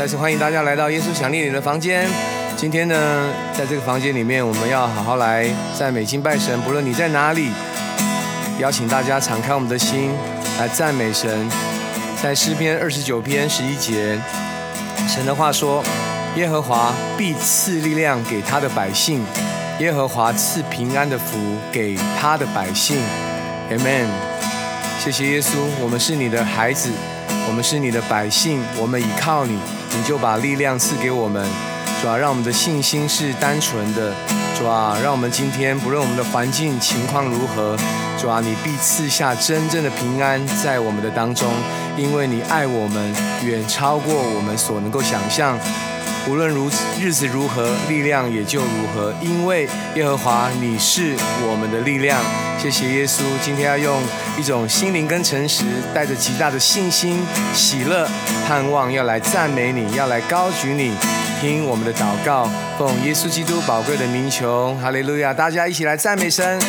再次欢迎大家来到耶稣想念你的房间。今天呢，在这个房间里面，我们要好好来赞美敬拜神。不论你在哪里，邀请大家敞开我们的心来赞美神。在诗篇二十九篇十一节，神的话说：“耶和华必赐力量给他的百姓，耶和华赐平安的福给他的百姓。” Amen。谢谢耶稣，我们是你的孩子，我们是你的百姓，我们倚靠你，你就把力量赐给我们。主啊，让我们的信心是单纯的。主啊，让我们今天不论我们的环境情况如何，主啊，你必赐下真正的平安在我们的当中，因为你爱我们远超过我们所能够想象。无论如此日子如何，力量也就如何，因为耶和华你是我们的力量。谢谢耶稣，今天要用一种心灵跟诚实，带着极大的信心、喜乐、盼望，要来赞美你，要来高举你。听我们的祷告，奉耶稣基督宝贵的名求，哈利路亚！大家一起来赞美神。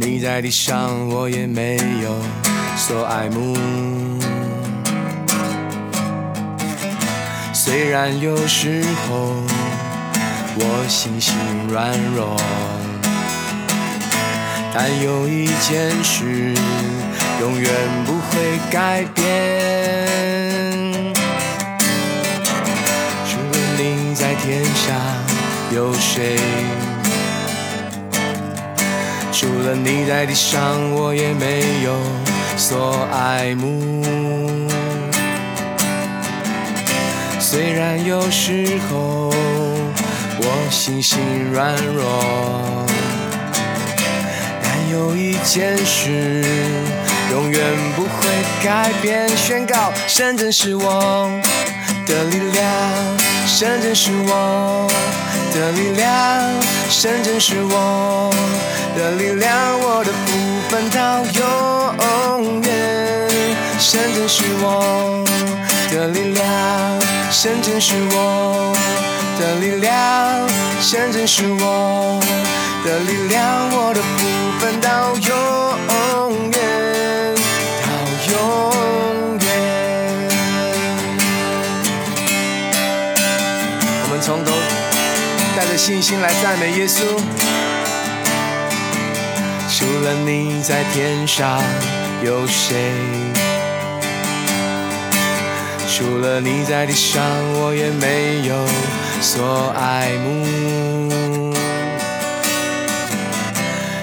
你在地上，我也没有。所爱慕，虽然有时候我心心软弱，但有一件事永远不会改变。除了你在天上，有谁？除了你在地上，我也没有。所爱慕，虽然有时候我心心软弱，但有一件事永远不会改变。宣告：神真是我的力量，神真是我的力量，神真是我的力量，我的部分到永远。神真是我的力量，神真是我的力量，神真是我的力量，我的部分到永远，从头带着信心来赞美耶稣。除了你在天上，有谁？除了你在地上，我也没有所爱慕。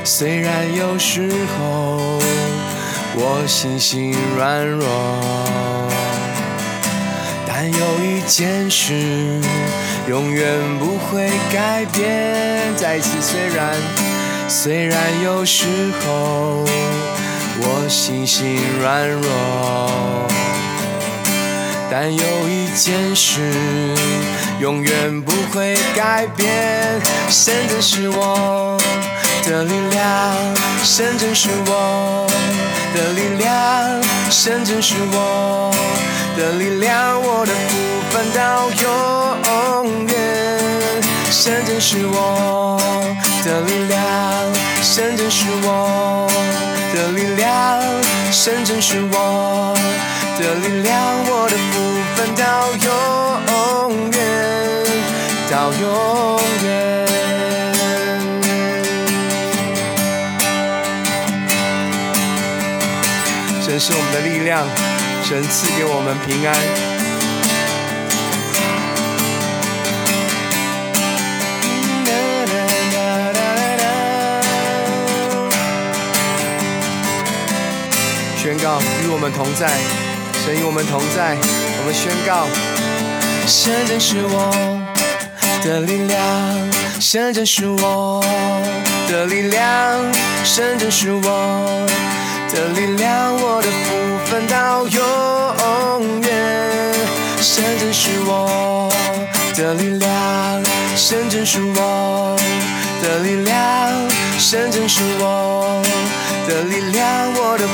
虽然有时候我心心软弱，但有一件事永远不会改变。再次，虽然。虽然有时候我心心软弱，但有一件事永远不会改变。神真是我的力量，神真是我的力量，神真是我的力量，我的部分到永远。神真是我的力量。神真是我的力量，神真是我的力量，我的部分到永远，到永远。神是我们的力量，神赐给我们平安。宣告与我们同在，神与我们同在。我们宣告，神真是我的力量，神真是我的力量，神真是我的力量，我的到永远。神真是我的力量，神真是我的力量，神真是我的力量，我的福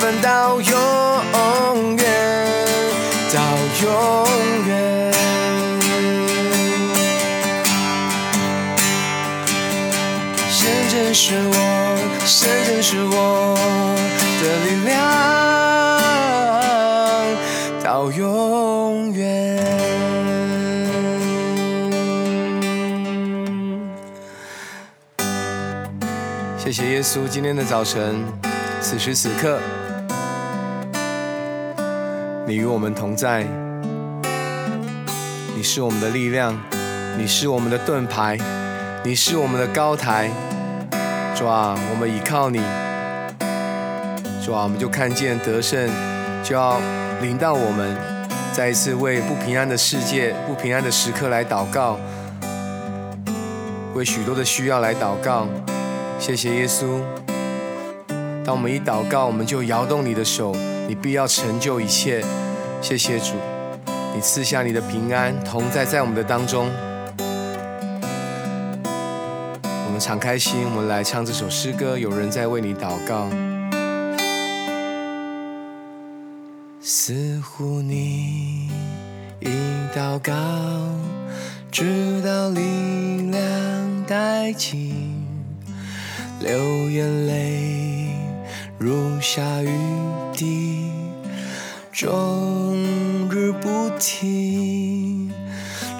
分。到永远，到永远。神真是我，神真是我的力量，到永远。谢谢耶稣，今天的早晨，此时此刻，你与我们同在，你是我们的力量，你是我们的盾牌，你是我们的高台。主啊，我们倚靠你。主啊，我们就看见得胜就要临到我们，再一次为不平安的世界、不平安的时刻来祷告，为许多的需要来祷告。谢谢耶稣。当我们一祷告，我们就摇动你的手，你必要成就一切。谢谢主，你赐下你的平安同在在我们的当中。我们敞开心，我们来唱这首诗歌。有人在为你祷告，似乎你一祷告，直到力量殆尽。流眼泪如下雨滴，终日不停。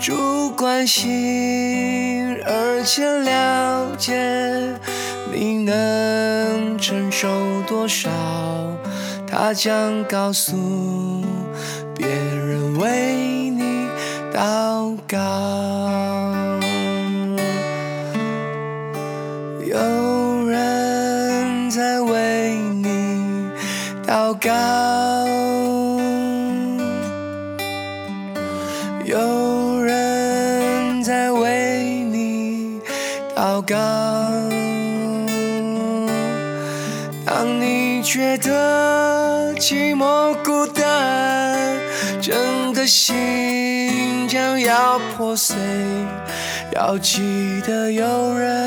主关心，而且了解你能承受多少，他将告诉别人为你祷告。有人在为你祷告，心将要破碎，要记得有人。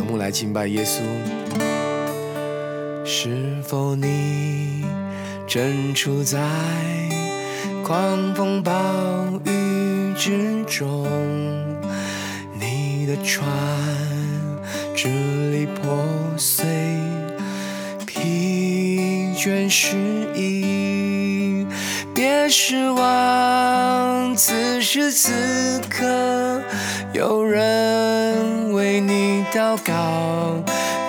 渴慕来敬拜耶稣。是否你正处在？狂风暴雨之中，你的船支离破碎，疲倦失意。别失望，此时此刻有人为你祷告，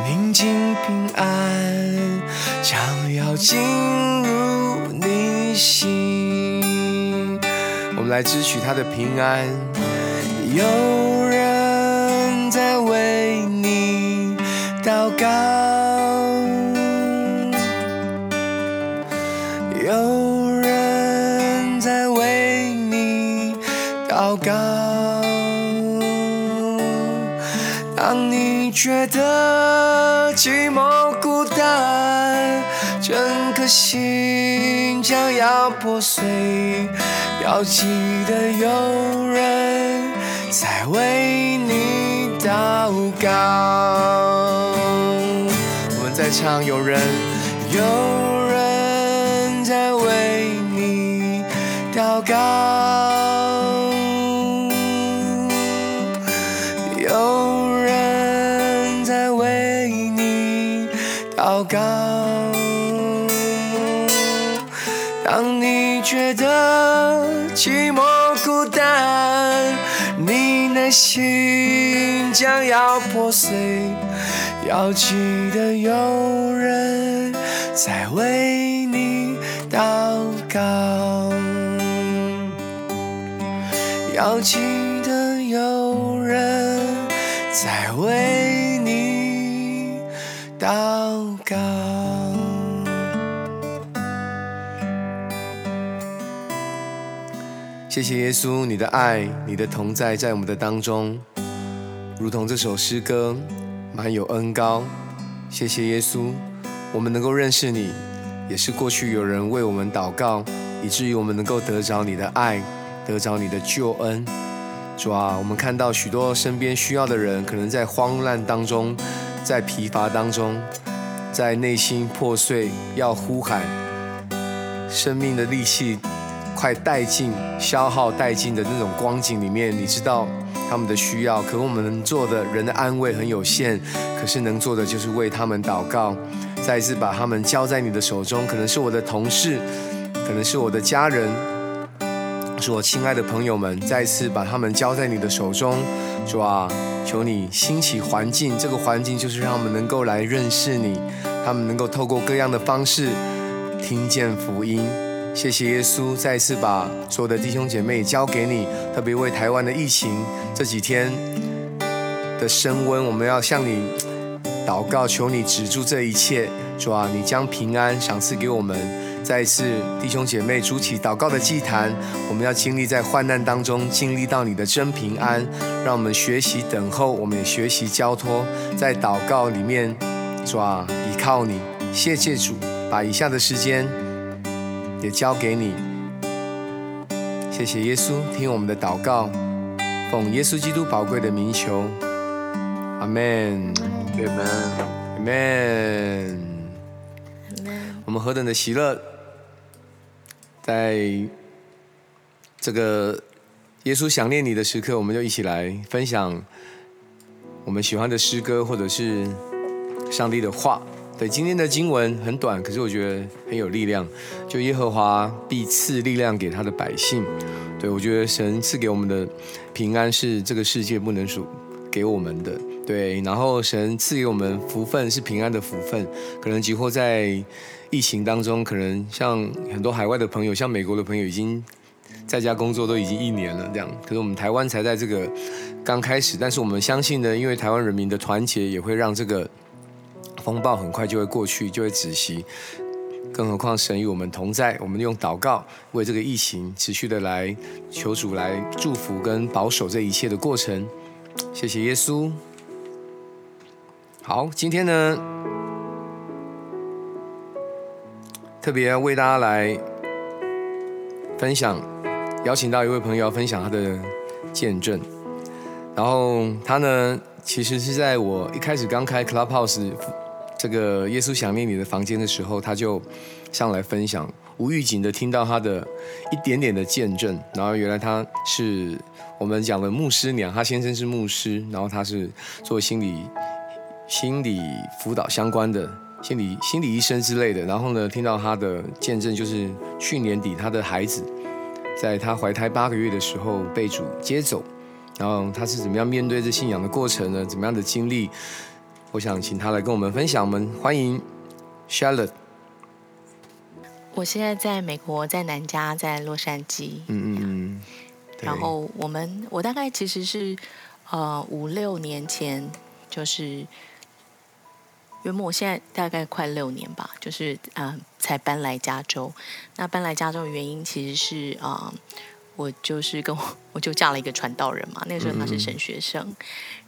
宁静平安将要进入你心。我们来支取他的平安。有人在为你祷告，觉得寂寞孤单，整颗心将要破碎。要记得有人在为你祷告。我们在唱，有人，有人在为你祷告，觉得寂寞孤单，你内心将要破碎，要记得有人在为你祷告，要记得有人在为你祷告。谢谢耶稣，你的爱，你的同在在我们的当中，如同这首诗歌，满有恩高。谢谢耶稣，我们能够认识你，也是过去有人为我们祷告，以至于我们能够得着你的爱，得着你的救恩。主啊，我们看到许多身边需要的人，可能在慌乱当中，在疲乏当中，在内心破碎，要呼喊，生命的力气快殆尽、消耗殆尽的那种光景里面，你知道他们的需要，可我们能做的人的安慰很有限，可是能做的就是为他们祷告，再一次把他们交在你的手中，可能是我的同事，可能是我的家人。是，我亲爱的朋友们，再一次把他们交在你的手中。主啊，求你兴起环境，这个环境就是让他们能够来认识你，他们能够透过各样的方式听见福音。谢谢耶稣，再一次把所有的弟兄姐妹交给你，特别为台湾的疫情这几天的升温，我们要向你祷告，求你止住这一切。主啊，你将平安赏赐给我们。再一次，弟兄姐妹筑起祷告的祭坛，我们要经历在患难当中，经历到你的真平安。让我们学习等候，我们也学习交托，在祷告里面，主啊，依靠你。谢谢主，把以下的时间也交给你。谢谢耶稣，听我们的祷告，奉耶稣基督宝贵的名求，阿门，阿门，阿门。我们何等的喜乐！在这个耶稣想念你的时刻，我们就一起来分享我们喜欢的诗歌，或者是上帝的话。对，今天的经文很短，可是我觉得很有力量。就耶和华必赐力量给他的百姓。对我觉得神赐给我们的平安是这个世界不能属给我们的。对，然后神赐给我们福分是平安的福分，可能几乎在。疫情当中，可能像很多海外的朋友，像美国的朋友，已经在家工作都已经一年了这样。可是我们台湾才在这个刚开始，但是我们相信呢，因为台湾人民的团结，也会让这个风暴很快就会过去，就会止息。更何况神与我们同在，我们用祷告为这个疫情持续的来求主来祝福跟保守这一切的过程。谢谢耶稣。好，今天呢？特别为大家来分享，邀请到一位朋友分享他的见证。然后他呢，其实是在我一开始刚开 Clubhouse 这个耶稣想念你的房间的时候，他就上来分享，无预警的听到他的一点点的见证。然后原来他是我们讲的牧师娘，他先生是牧师，然后他是做心理心理辅导相关的。心理心理医生之类的，然后呢，听到他的见证，就是去年底他的孩子，在他怀胎八个月的时候被主接走，然后他是怎么样面对这信仰的过程呢？怎么样的经历？我想请他来跟我们分享。我们欢迎 Charlotte。我现在在美国，在南加，在洛杉矶。嗯嗯嗯。然后我们，我大概其实是呃五六年前就是。约莫现在大概快六年吧，就是啊，才搬来加州。那搬来加州的原因其实是啊，我就是跟我 我就嫁了一个传道人嘛，那个时候他是神学生，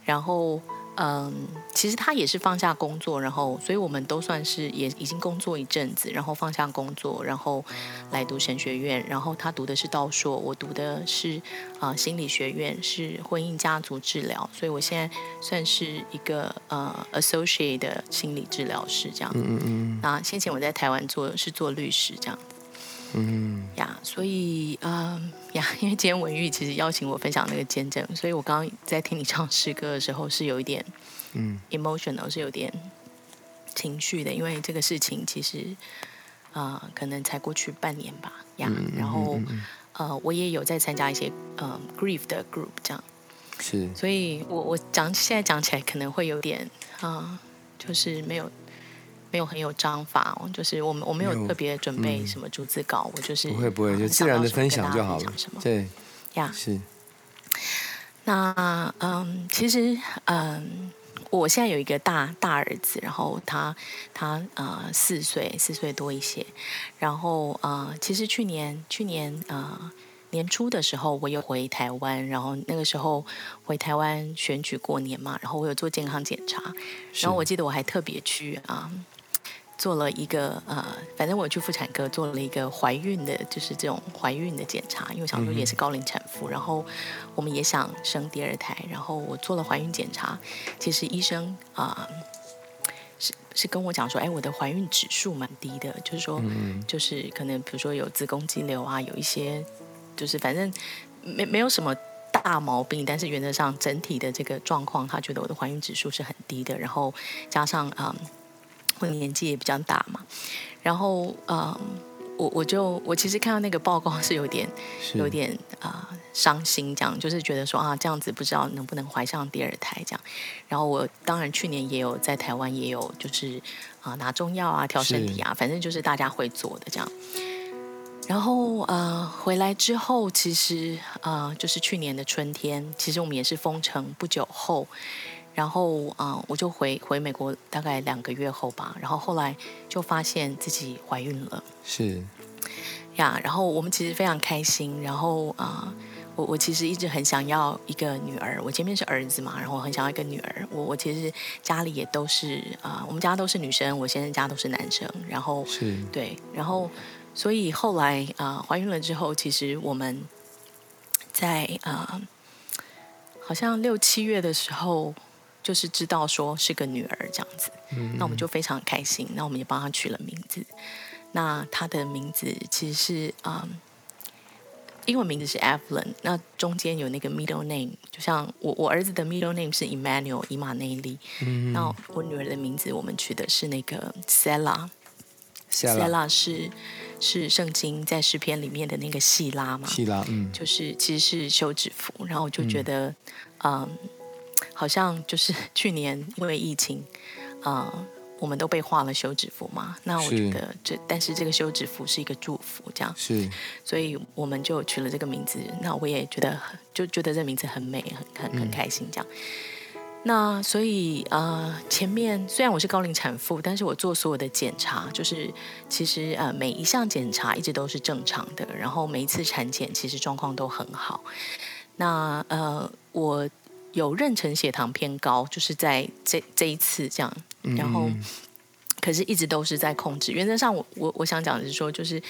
然后。嗯，其实他也是放下工作，然后，所以我们都算是也已经工作一阵子，然后放下工作，然后来读神学院。然后他读的是道硕，我读的是啊心理学院，是婚姻家族治疗。所以我现在算是一个呃 associate 的心理治疗师这样。嗯嗯嗯。那先前我在台湾做是做律师这样。嗯。呀，所以嗯呀，因为今天文玉其实邀请我分享那个见证，所以我刚刚在听你唱诗歌的时候是有一点嗯。emotional，是有点情绪的，因为这个事情其实啊可能才过去半年吧呀，然后呃我也有在参加一些呃 grief 的 group 这样，是，所以我我讲现在讲起来可能会有点啊，就是没有。没有很有章法哦，就是我们我没有特别准备什么逐字稿，我就是不会不会就自然的分享就好了。对呀，是。那嗯，其实嗯，我现在有一个大大儿子，然后他他呃四岁四岁多一些，然后呃，其实去年去年呃年初的时候，我又回台湾，然后那个时候回台湾选举过年嘛，然后我有做健康检查，然后我记得我还特别去啊做了一个呃，反正我去妇产科做了一个怀孕的，就是这种怀孕的检查，因为想说也是高龄产妇，然后我们也想生第二胎，然后我做了怀孕检查，其实医生啊。是跟我讲说，哎，我的怀孕指数蛮低的，就是说，就是可能比如说有子宫肌瘤啊，有一些，就是反正没没有什么大毛病，但是原则上整体的这个状况，他觉得我的怀孕指数是很低的，然后加上啊，我年纪也比较大嘛，然后嗯。我我就我其实看到那个报告是有点有点啊伤心，这样就是觉得说啊这样子不知道能不能怀上第二胎这样。然后我当然去年也有在台湾也有就是啊拿中药啊调身体啊，反正就是大家会做的这样。然后呃回来之后，其实啊就是去年的春天，其实我们也是封城不久后。然后啊，我就回回美国，大概两个月后吧。然后后来就发现自己怀孕了。是呀，然后我们其实非常开心。然后啊，我我其实一直很想要一个女儿。我前面是儿子嘛，然后我很想要一个女儿。我我其实家里也都是啊，我们家都是女生，我先生家都是男生。然后是对，然后所以后来啊，怀孕了之后，其实我们在啊，好像六七月的时候。就是知道说是个女儿这样子，那我们就非常开心。那我们也帮她取了名字。那她的名字其实是啊，英文名字是 Evelyn。那中间有那个 middle name，就像我我儿子的 middle name 是 Emmanuel 伊玛内利。那我女儿的名字我们取的是那个。Sella 是是圣经在诗篇里面的那个细拉嘛？细拉，嗯，就是其实是休止符。然后我就觉得，嗯。好像就是 去年因为疫情，啊，我们都被画了休止符嘛。那我觉得这，但是这个休止符是一个祝福，这样是，所以我们就取了这个名字。那我也觉得，就觉得这名字很美，很很很开心这样。那所以呃，前面虽然我是高龄产妇，但是我做所有的检查，就是其实呃每一项检查一直都是正常的，然后每一次产检其实状况都很好。那呃我。有妊娠血糖偏高，就是在这这一次这样，然后可是一直都是在控制。原则上，我我我想讲的是说，就是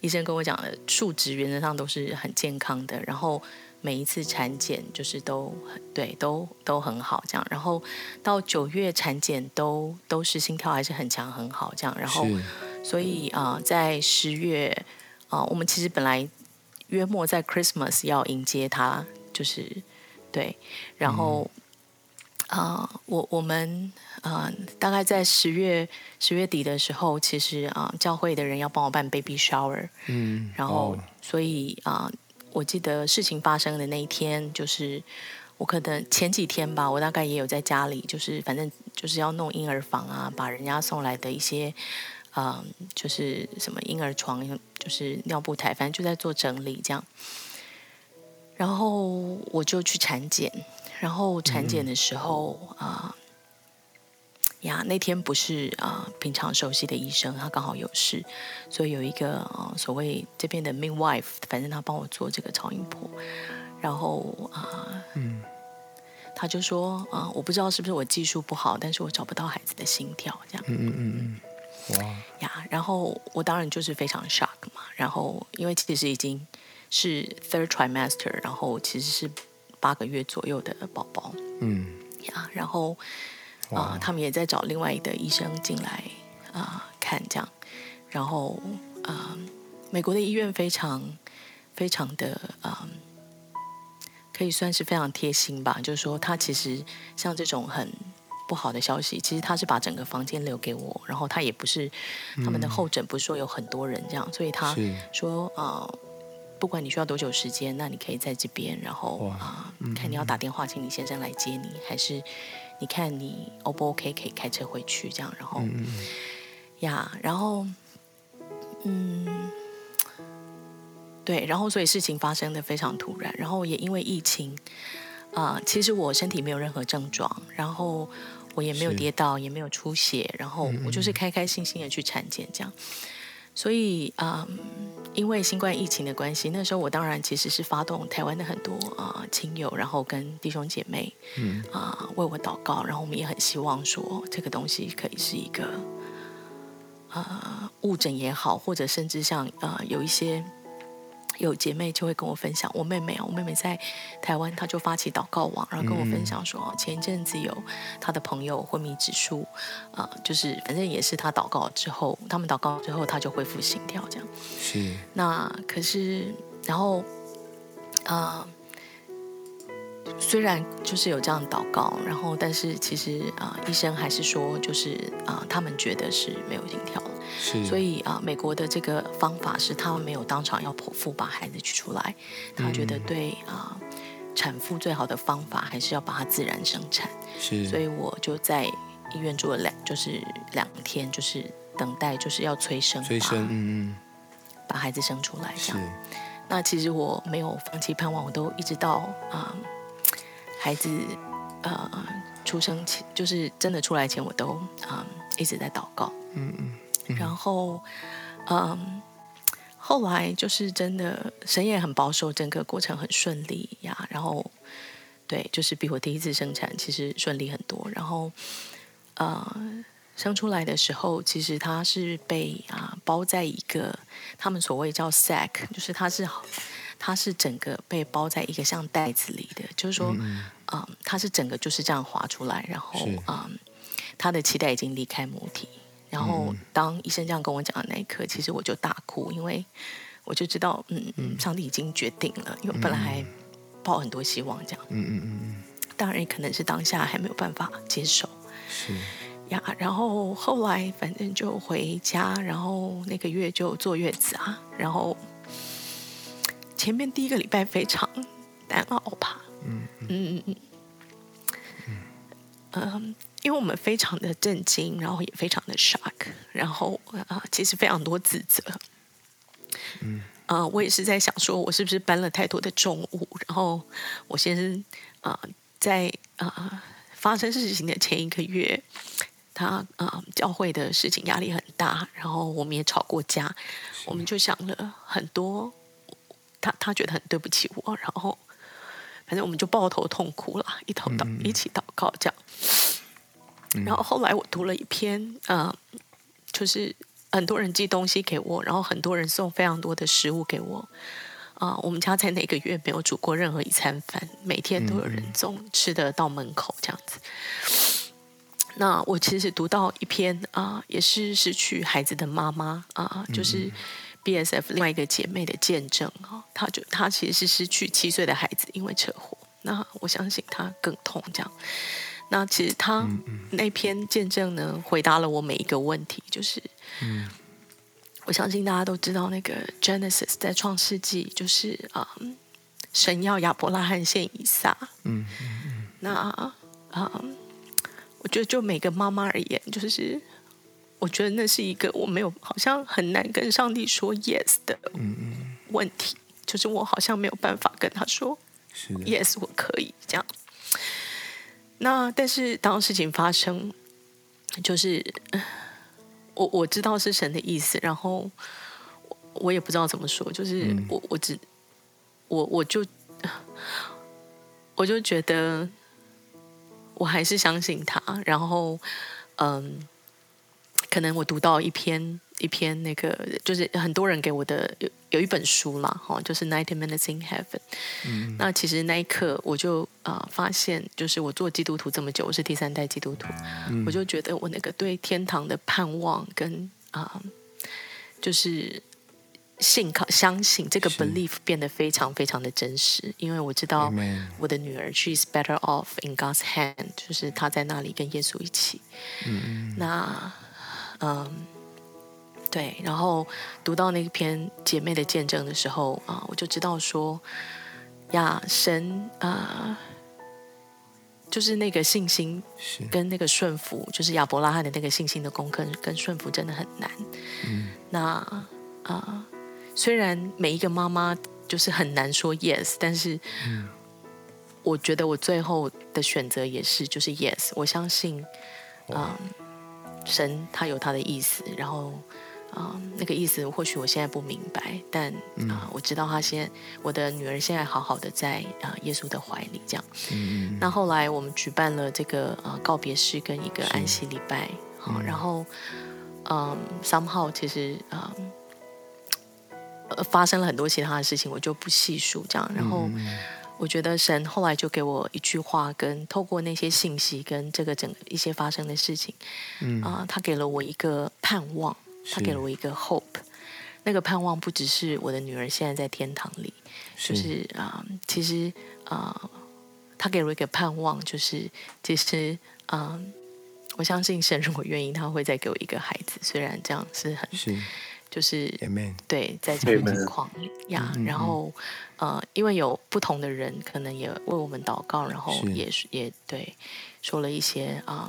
医生跟我讲的数值原则上都是很健康的，然后每一次产检就是都对都都很好这样，然后到九月产检都都是心跳还是很强很好这样，然后所以啊，在十月啊，我们其实本来约莫在 Christmas 要迎接他，就是。对，然后啊，我我们啊，大概在十月十月底的时候，其实啊，教会的人要帮我办 baby shower，嗯，然后所以啊，我记得事情发生的那一天，就是我可能前几天吧，我大概也有在家里，就是反正就是要弄婴儿房啊，把人家送来的一些啊，就是什么婴儿床，就是尿布台，反正就在做整理这样。然后我就去产检，然后产检的时候啊，呀那天不是啊平常熟悉的医生，他刚好有事，所以有一个啊所谓这边的 midwife，反正他帮我做这个超音波，然后啊，嗯，他就说啊，我不知道是不是我技术不好，但是我找不到孩子的心跳，这样，嗯嗯嗯嗯，哇，呀，然后我当然就是非常 shock 嘛，然后因为其实已经。是 third trimester，然后其实是八个月左右的宝宝。嗯，呀，然后啊，他们也在找另外的医生进来啊看这样，然后啊，美国的医院非常非常的啊，可以算是非常贴心吧。就是说，他其实像这种很不好的消息，其实他是把整个房间留给我，然后他也不是他们的候诊，不是说有很多人这样，所以他说啊。不管你需要多久时间，那你可以在这边，然后啊，看你要打电话请你先生来接你，还是你看你 O 不 OK 可以开车回去这样，然后呀，然后嗯，对，然后所以事情发生的非常突然，然后也因为疫情啊，其实我身体没有任何症状，然后我也没有跌倒，也没有出血，然后我就是开开心心的去产检这样。所以啊，因为新冠疫情的关系，那时候我当然其实是发动台湾的很多啊亲友，然后跟弟兄姐妹，嗯啊为我祷告，然后我们也很希望说这个东西可以是一个呃误诊也好，或者甚至像呃有一些。有姐妹就会跟我分享，我妹妹啊，我妹妹在台湾，她就发起祷告网，然后跟我分享说，前一阵子有她的朋友昏迷指数，啊，就是反正也是她祷告之后，他们祷告之后，她就恢复心跳这样。是。那可是，然后，啊，虽然就是有这样祷告，然后但是其实啊，医生还是说，就是啊，他们觉得是没有心跳。所以啊，美国的这个方法是，他们没有当场要剖腹把孩子取出来，他觉得对啊，产妇最好的方法还是要把它自然生产。是，所以我就在医院住了两，就是两天，就是等待，就是要催生，催生，嗯嗯，把孩子生出来这样。那其实我没有放弃盼望，我都一直到啊，孩子呃出生前，就是真的出来前，我都啊一直在祷告，嗯嗯。然后，嗯，后来就是真的，神也很保守，整个过程很顺利呀。然后，对，就是比我第一次生产其实顺利很多。然后，呃，生出来的时候，其实他是被啊包在一个他们所谓叫 sack，就是他是它是整个被包在一个像袋子里的，就是说，嗯，它是整个就是这样滑出来，然后，嗯，它的脐带已经离开母体。然后，当医生这样跟我讲的那一刻，其实我就大哭，因为我就知道，嗯嗯，上帝已经决定了，因为本来还抱很多希望，这样，嗯嗯嗯嗯，当然可能是当下还没有办法接受，是。呀。然后后来反正就回家，然后那个月就坐月子啊，然后前面第一个礼拜非常难熬吧，嗯嗯嗯嗯。因为我们非常的震惊，然后也非常的 shock，然后啊，其实非常多自责。嗯，呃，我也是在想，说我是不是搬了太多的重物？然后我先生啊，在啊发生事情的前一个月，他啊教会的事情压力很大，然后我们也吵过架，我们就想了很多，他他觉得很对不起我，然后反正我们就抱头痛哭了，一头祷一起祷告这样。然后后来我读了一篇，呃，就是很多人寄东西给我，然后很多人送非常多的食物给我，啊，我们家在那个月没有煮过任何一餐饭，每天都有人送吃的到门口这样子。那我其实读到一篇啊，也是失去孩子的妈妈啊，就是 B S F 另外一个姐妹的见证啊，她就她其实是失去七岁的孩子，因为车祸。那我相信她更痛这样。那其实她那篇见证呢，回答了我每一个问题。就是，我相信大家都知道，那个 Genesis 在创世纪，就是啊，神要亚伯拉罕献以撒。嗯嗯嗯。那啊，我觉得就每个妈妈而言，就是我觉得那是一个我没有好像很难跟上帝说 yes 的问题。就是我好像没有办法跟他说 yes，我可以这样。那但是当事情发生，就是我我知道是神的意思，然后我也不知道怎么说，就是我我只我我就我就觉得我还是相信他，然后嗯，可能我读到一篇。一篇那个就是很多人给我的有有一本书啦，哈，就是《Ninety Minutes in Heaven》。嗯，那其实那一刻我就啊发现，就是我做基督徒这么久，我是第三代基督徒，我就觉得我那个对天堂的盼望跟啊，就是信靠相信这个 belief 变得非常非常的真实，因为我知道我的女儿 she is better off in God's hand，就是她在那里跟耶稣一起。嗯嗯，那嗯。对，然后读到那篇姐妹的见证的时候啊，我就知道说，呀，神啊，就是那个信心跟那个顺服，就是亚伯拉罕的那个信心的功课跟顺服真的很难。嗯，那啊，虽然每一个妈妈就是很难说 yes，但是，我觉得我最后的选择也是就是 yes，我相信，嗯，神他有他的意思，然后。啊，那个意思或许我现在不明白，但啊，我知道他现我的女儿现在好好的在啊耶稣的怀里这样。嗯那后来我们举办了这个呃告别式跟一个安息礼拜，好，然后嗯，somehow 其实啊，呃发生了很多其他的事情，我就不细数这样。然后我觉得神后来就给我一句话，跟透过那些信息跟这个整个一些发生的事情，嗯。啊，他给了我一个盼望。他给了我一个 hope，那个盼望不只是我的女儿现在在天堂里，就是啊，其实啊，他给了我一个盼望，就是其实啊，我相信神如果愿意，他会再给我一个孩子，虽然这样是很是，就是对，在这个情况呀，然后呃，因为有不同的人可能也为我们祷告，然后也也对说了一些啊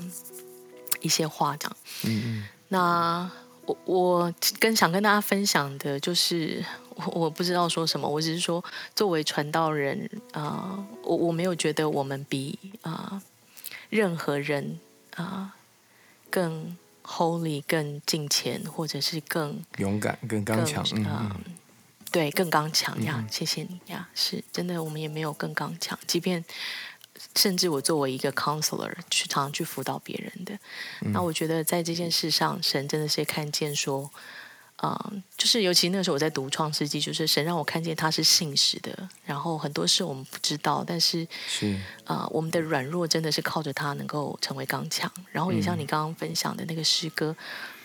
一些话这样，嗯嗯，那。我我跟想跟大家分享的就是，我我不知道说什么，我只是说，作为传道人啊，我我没有觉得我们比啊任何人啊更 holy、更敬虔，或者是更勇敢、更刚强啊。对，更刚强呀！谢谢你呀，是真的，我们也没有更刚强，即便。甚至我作为一个 counselor 去常常去辅导别人的，那我觉得在这件事上，神真的是看见说，嗯，就是尤其那时候我在读创世纪，就是神让我看见他是信实的，然后很多事我们不知道，但是是。啊，我们的软弱真的是靠着他能够成为刚强，然后也像你刚刚分享的那个诗歌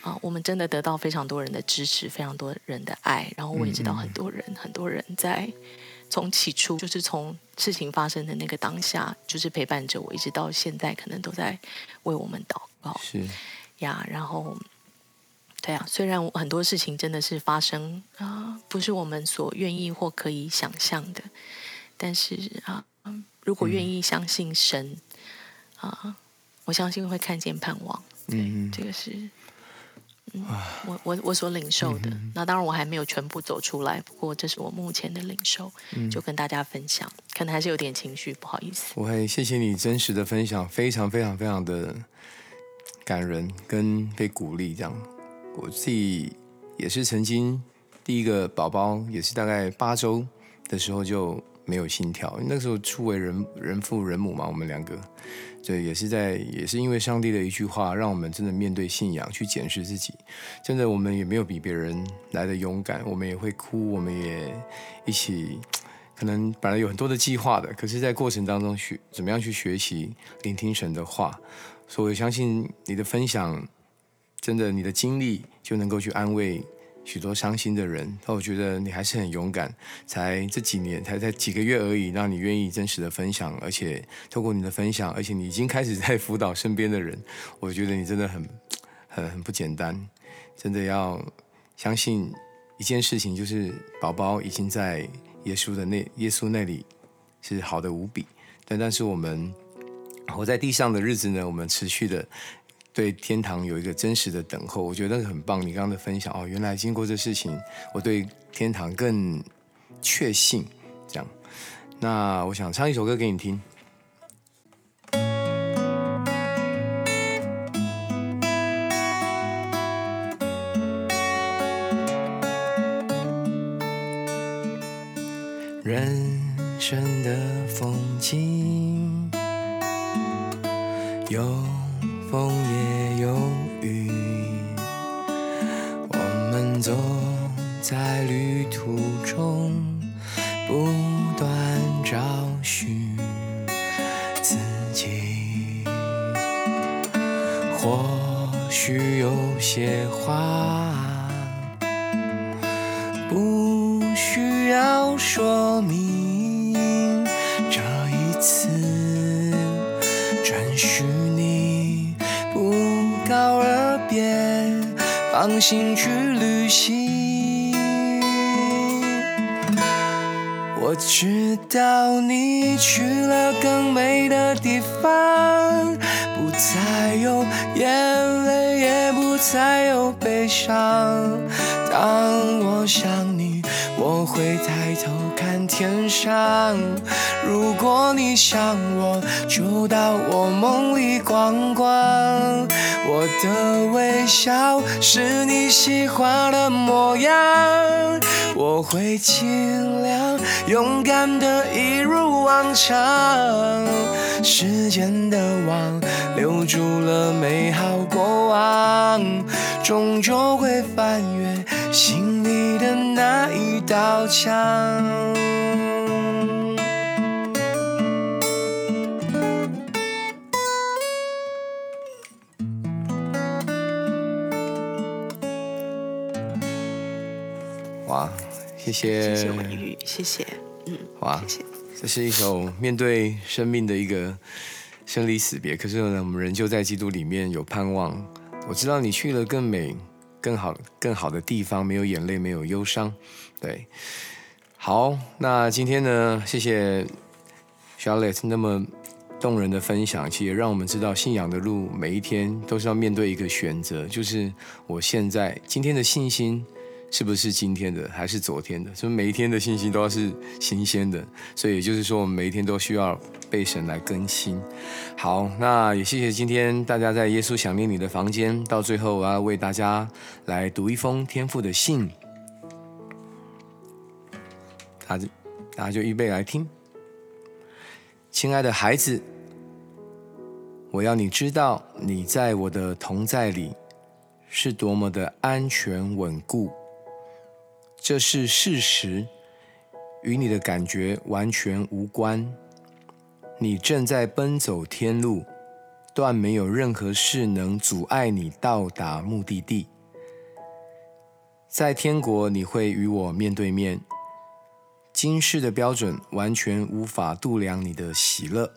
啊，我们真的得到非常多人的支持，非常多人的爱，然后我也知道很多人很多人在。从起初就是从事情发生的那个当下，就是陪伴着我，一直到现在，可能都在为我们祷告。是。呀，然后对啊，虽然很多事情真的是发生啊，不是我们所愿意或可以想象的，但是啊，如果愿意相信神啊，我相信会看见盼望。嗯，这个是。嗯我我我所领受的，那当然我还没有全部走出来，不过这是我目前的领受，就跟大家分享，可能还是有点情绪，不好意思。我会谢谢你真实的分享，非常非常非常的感人跟被鼓励。这样，我自己也是曾经第一个宝宝，也是大概八周的时候就没有心跳，那时候初为人人父人母嘛，我们两个。对，也是在，也是因为上帝的一句话，让我们真的面对信仰，去检视自己。真的，我们也没有比别人来的勇敢，我们也会哭，我们也一起，可能本来有很多的计划的，可是，在过程当中学怎么样去学习聆听神的话。所以，我相信你的分享，真的，你的经历就能够去安慰。许多伤心的人，但我觉得你还是很勇敢，才这几年，才才几个月而已，让你愿意真实的分享，而且透过你的分享，而且你已经开始在辅导身边的人，我觉得你真的很很很不简单，真的要相信一件事情，就是宝宝已经在耶稣的那耶稣那里是好的无比，但但是我们活在地上的日子呢，我们持续的。对天堂有一个真实的等候，我觉得很棒。你刚刚的分享哦，原来经过这事情，我对天堂更确信。这样，那我想唱一首歌给你听。人生的风景有。风也有雨，我们走在旅途中，心去旅行。我知道你去了更美的地方，不再有眼泪，也不再有悲伤。当我想你，我会抬头看天上。如果你想我，就到我梦里逛逛。我。的微笑是你喜欢的模样，我会尽量勇敢的一如往常。时间的网留住了美好过往，终究会翻越心里的那一道墙。谢谢，谢谢文玉，谢谢，嗯，哇，谢谢。这是一首面对生命的一个生离死别，可是呢，我们仍旧在基督里面有盼望。我知道你去了更美、更好、更好的地方，没有眼泪，没有忧伤。对，好，那今天呢，谢谢 Charlotte 那么动人的分享，其实也让我们知道信仰的路，每一天都是要面对一个选择，就是我现在今天的信心。是不是今天的还是昨天的？所以每一天的信心都要是新鲜的。所以也就是说，我们每一天都需要被神来更新。好，那也谢谢今天大家在耶稣想念你的房间。到最后，我要为大家来读一封天父的信。大家，就预备来听。亲爱的孩子，我要你知道，你在我的同在里是多么的安全稳固。这是事实，与你的感觉完全无关。你正在奔走天路，断没有任何事能阻碍你到达目的地。在天国，你会与我面对面。今世的标准完全无法度量你的喜乐，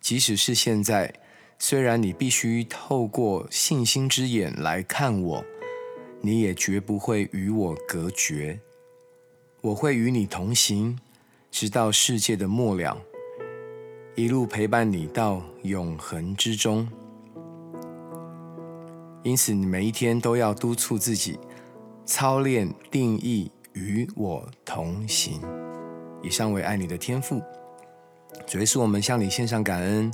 即使是现在，虽然你必须透过信心之眼来看我。你也绝不会与我隔绝，我会与你同行，直到世界的末了，一路陪伴你到永恒之中。因此，你每一天都要督促自己操练定义与我同行。以上为爱你的天赋，主要是我们向你献上感恩。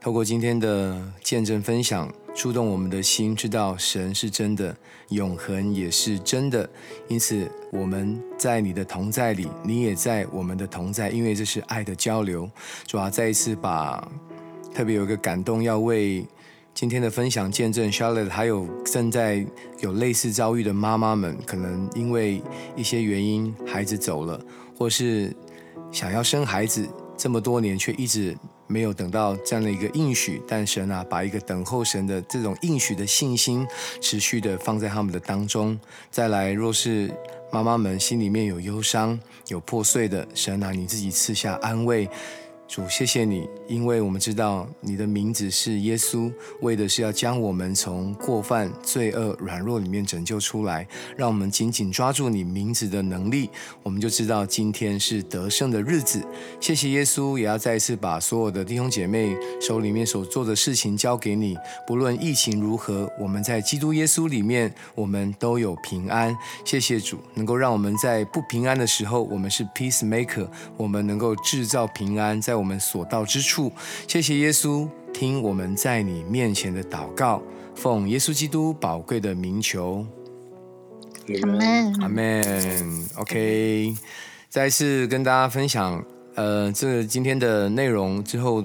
透过今天的见证分享，触动我们的心，知道神是真的，永恒也是真的。因此，我们在你的同在里，你也在我们的同在，因为这是爱的交流。主要再一次把特别有一个感动，要为今天的分享见证，Charlotte，还有正在有类似遭遇的妈妈们，可能因为一些原因，孩子走了，或是想要生孩子，这么多年却一直。没有等到这样的一个应许，但神啊，把一个等候神的这种应许的信心持续的放在他们的当中。再来，若是妈妈们心里面有忧伤、有破碎的，神啊，你自己赐下安慰。主，谢谢你，因为我们知道你的名字是耶稣，为的是要将我们从过犯、罪恶、软弱里面拯救出来。让我们紧紧抓住你名字的能力，我们就知道今天是得胜的日子。谢谢耶稣，也要再一次把所有的弟兄姐妹手里面所做的事情交给你。不论疫情如何，我们在基督耶稣里面，我们都有平安。谢谢主，能够让我们在不平安的时候，我们是 peacemaker，我们能够制造平安在。我们所到之处，谢谢耶稣，听我们在你面前的祷告，奉耶稣基督宝贵的名求，阿门，阿门。OK，再次跟大家分享，呃，这今天的内容之后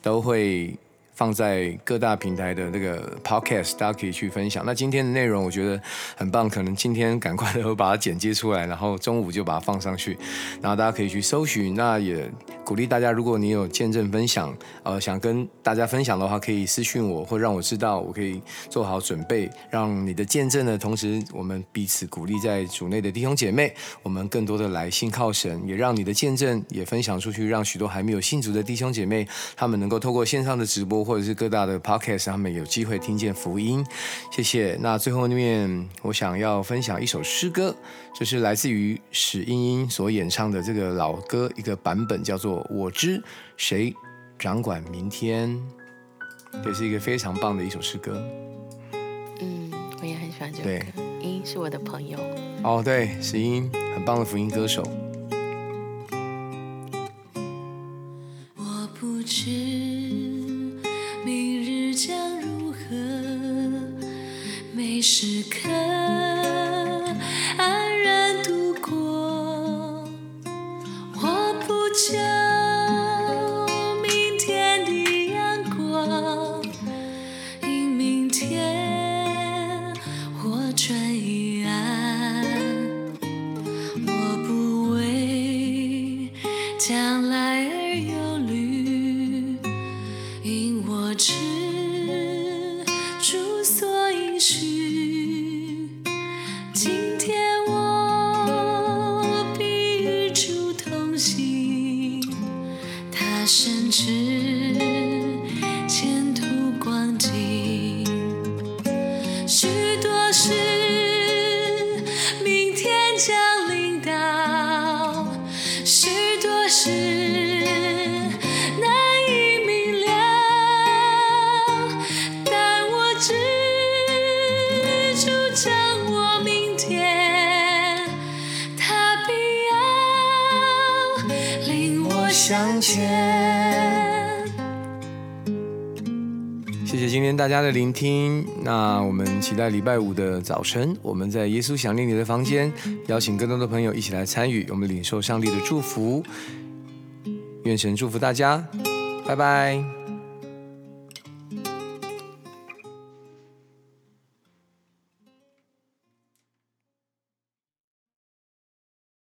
都会。放在各大平台的那个 podcast，大家可以去分享。那今天的内容我觉得很棒，可能今天赶快的把它剪接出来，然后中午就把它放上去，然后大家可以去搜寻。那也鼓励大家，如果你有见证分享，呃，想跟大家分享的话，可以私讯我，或让我知道，我可以做好准备，让你的见证呢，同时我们彼此鼓励在主内的弟兄姐妹，我们更多的来信靠神，也让你的见证也分享出去，让许多还没有信主的弟兄姐妹，他们能够透过线上的直播。或者是各大的 podcast 他们有机会听见福音，谢谢。那最后面我想要分享一首诗歌，就是来自于史英英所演唱的这个老歌一个版本，叫做《我知谁掌管明天》，这是一个非常棒的一首诗歌。嗯，我也很喜欢这首歌。英是我的朋友。哦，对，史英很棒的福音歌手。是大家的聆听。那我们期待礼拜五的早晨，我们在耶稣想念你的房间，邀请更多的朋友一起来参与，我们领受上帝的祝福。愿神祝福大家，拜拜。